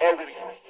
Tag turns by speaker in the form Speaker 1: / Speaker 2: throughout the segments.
Speaker 1: everything.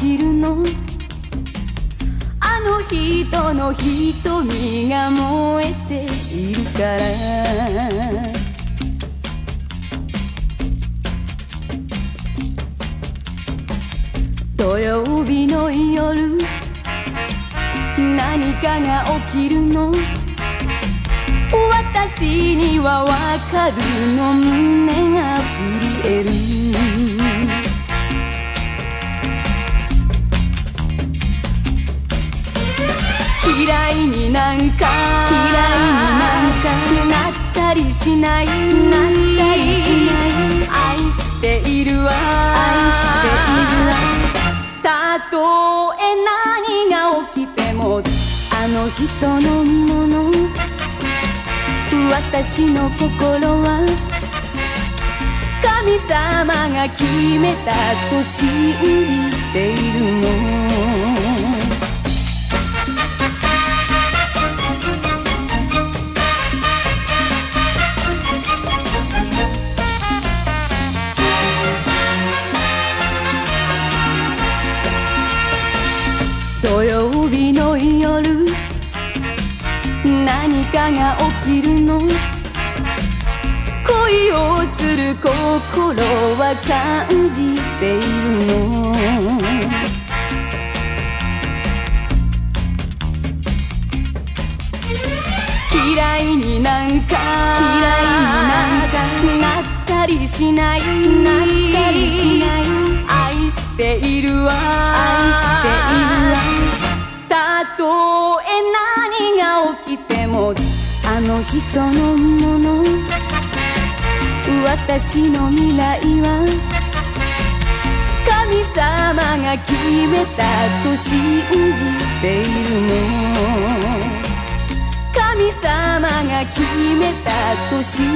Speaker 1: きるの。あの人の瞳が燃えているから。土曜日の夜。何かが起きるの。私にはわかるの。胸が震える。嫌いになんか。嫌いになんかなったりしない。なったりしない。愛しているわ。愛しているわ。たとえ何が起きてもあの人のもの。私の心は神様が決めたと信じているのが起きるの？恋をする心は感じているの？嫌いになんか嫌いになんか。なったりしない？なったりしない。愛しているわ。愛しているわ。たとえ何が起きてもあの人のもの。私の未来は神様が決めたと信じているの。神様が決めたと信じているの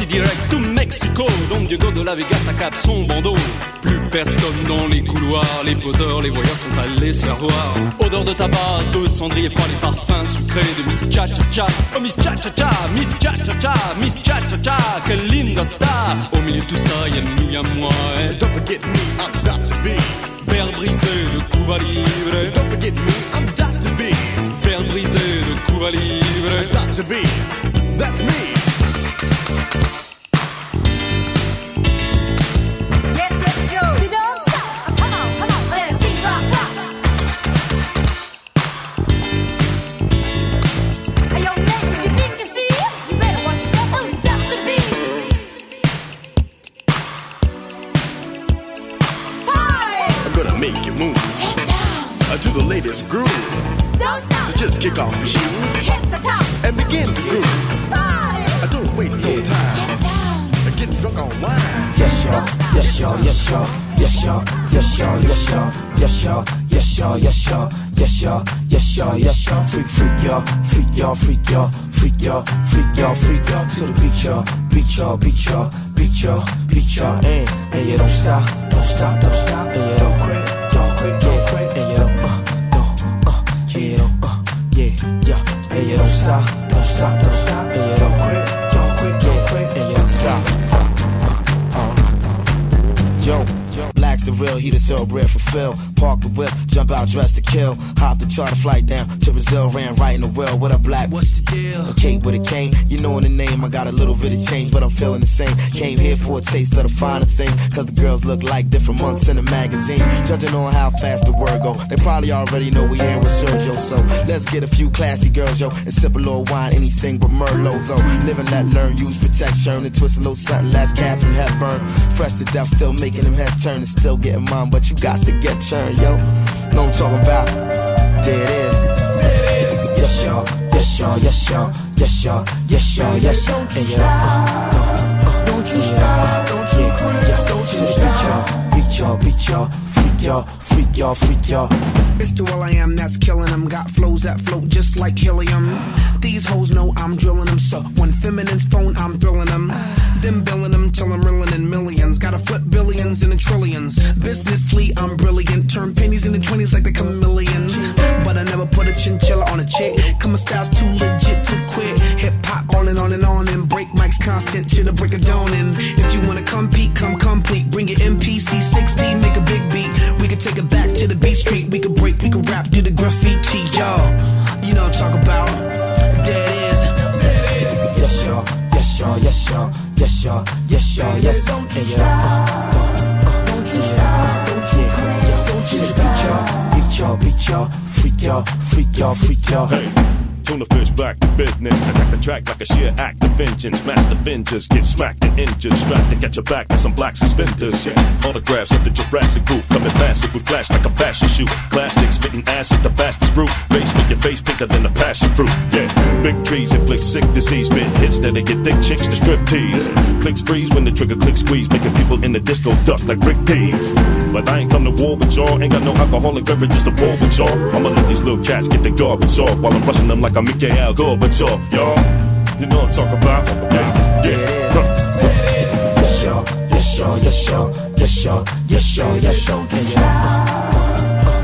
Speaker 2: Reparti direct to Mexico, Don Diego de la Vegas à cap son bandeau. Plus personne dans les couloirs, les poseurs, les voyeurs sont allés se faire voir. Odeur de tabac, de cendrier froid, les parfums sucrés de Miss Cha Cha Cha. Oh Miss Cha Cha Cha, Miss Cha Cha Cha, Miss Cha Cha Cha, quelle linda star. Au milieu de tout ça, y'a nous, y'a moi. Et
Speaker 3: Don't forget me, I'm Dr. B.
Speaker 2: Verre brisé Cuba Libre.
Speaker 3: Don't forget me, I'm Dr. B.
Speaker 2: Verre brisé de Cuba Libre.
Speaker 3: Dr. B, that's me. Make you move
Speaker 4: Get down.
Speaker 3: uh, to the latest groove.
Speaker 4: Don't stop.
Speaker 3: So just kick off your shoes
Speaker 4: Hit the top.
Speaker 3: and begin to groove.
Speaker 4: Party.
Speaker 3: Uh, don't waste no time.
Speaker 4: Get down.
Speaker 3: Uh, Get drunk on wine.
Speaker 5: Yes, y'all. Yes, y'all. Yes, y'all. Yes, y'all. Yes, y'all. Yes, y'all. Yes, y'all. Yes, y'all. Yes, y'all. Yes, y'all. Yes, y'all. Yes, y'all. Freak, freak, y'all. Freak, y'all. Freak, y'all. Freak, y'all. Freak, y'all. Freak, y'all. To the beat, y'all. Beat, y'all. Beat, y'all. Beat, y'all. Beat, y'all. And, and you don't stop. Don't stop. Don't stop. And you don't quit. Don't quit. Don't uh, uh, yeah, uh, you don't stop. Don't stop. Don't stop. Quit. Don't quit. Don't quit. And you don't stop. Yo, Black's the real, he the thoroughbred for Phil. Park the whip, jump out, dressed to kill. Hop the charter flight down to Brazil, ran right in the well. What up, Black? What's the deal? A cape with a cane, you know in the name, I got a little bit of change, but I'm feeling the same. Came here for a taste of the finer thing, cause the girls look like different months in the magazine. Judging on how fast the word go, they probably already know we here with Sergio, so let's get a few classy girls, yo, and sip a little wine, anything but Merlot, though. Live and let learn, use protection, and twist a little something, last Katharine Hepburn. Fresh to death, still making them heads turn and still getting mine, but you got to get churned, yo. Know I'm talking about? There it is. Yes, y'all. Yes, y'all. Yes, y'all. Yes, y'all. Yes, y'all. Yes, y'all. And yeah, don't you uh, uh, uh, stop. Don't you quit. Don't you stop. Beat y'all. Beat y'all. Freak y'all. Freak y'all. Freak y'all.
Speaker 6: It's the all I am that's killing them. Got flows that float just like helium. These hoes know I'm drilling them. So when feminine's phone, I'm thrilling them. Then billing them till I'm reeling in millions. Gotta flip billions into trillions. Businessly, I'm brilliant. Turn pennies into twenties like the chameleons. But I never put a chinchilla on a chick. Come style's too legit to quit. Hip hop on and on and on and break mics constant to the break of dawn. And if you wanna compete, come complete. Bring your MPC 60, make a big beat. We can take it back to the beat street. We can break, we can rap, do the graffiti, y'all. You know what I'm talking about. There it is.
Speaker 5: Yes, y'all. Yes, y'all. Yes, y'all. Yes, y'all. Yes, y'all. Yes, don't you uh, stop. Don't you stop. Don't you quit. Don't you stop. Beat y'all. Beat y'all. Freak y'all. Freak y'all. Freak y'all.
Speaker 7: Hey, tuna fish back to business. Attack the track like a sheer act of vengeance. Master Avengers get smacked and injured. Strapped to catch your back with some black suspenders. Yeah. Autographs of the Jurassic group. Coming massive, we flash like a fashion shoot. Classic, spitting acid, the fastest route. Face make your face pinker than a passion fruit. Yeah. Big trees inflict sick disease. Spit hits that they get thick chicks to strip tease. Clicks freeze when the trigger click squeeze. Making people in the disco duck like Rick Dees. But I ain't come to war with y'all. Ain't got no alcoholic beverages to pour with y'all. I'ma let these little cats get the garbage off while I'm rushing them like 함께 하고 맞춰 yo You know what I'm talking about Yeah, yeah, yeah
Speaker 5: Yes, yo, yes, yo, yes, yo Yes, yo, yes, yes, yo Don't you stop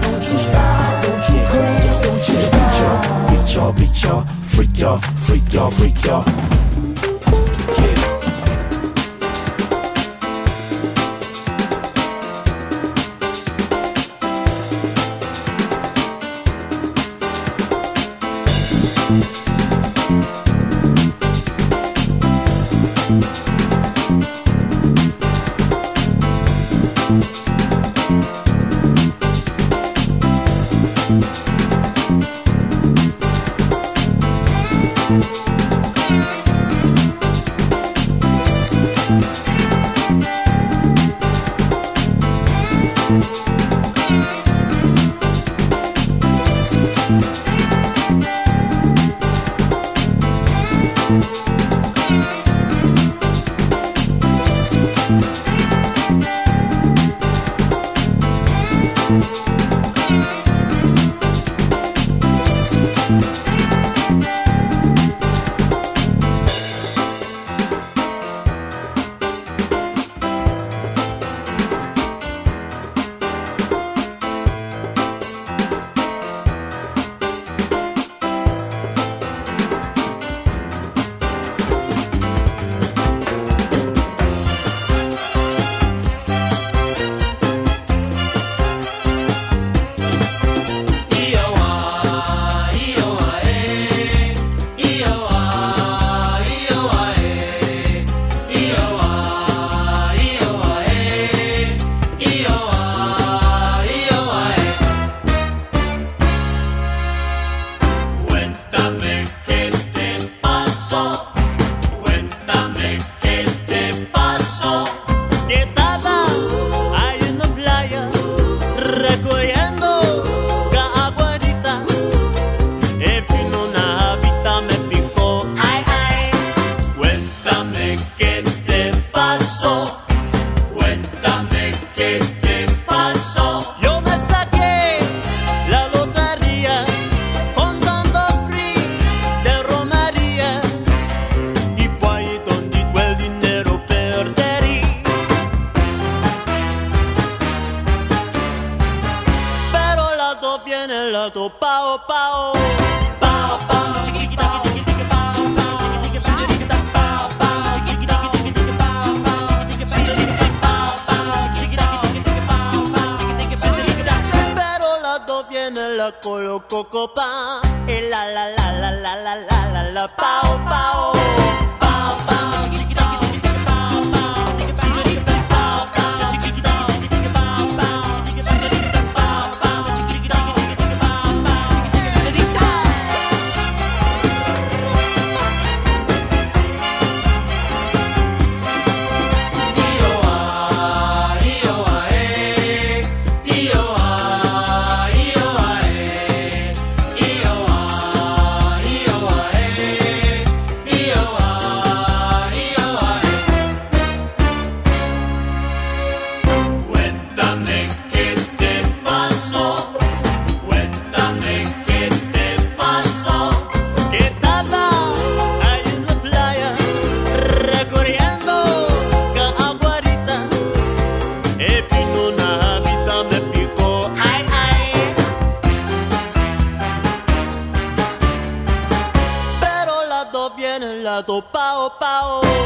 Speaker 5: Don't you stop Don't you cry Don't you stop Beat yo, beat yo Freak yo, freak yo, freak yo
Speaker 8: en el loto, pao, pao. Pao, pao, chiqui, pao. La la la la la la la la pao pao. tô pau,
Speaker 9: pau.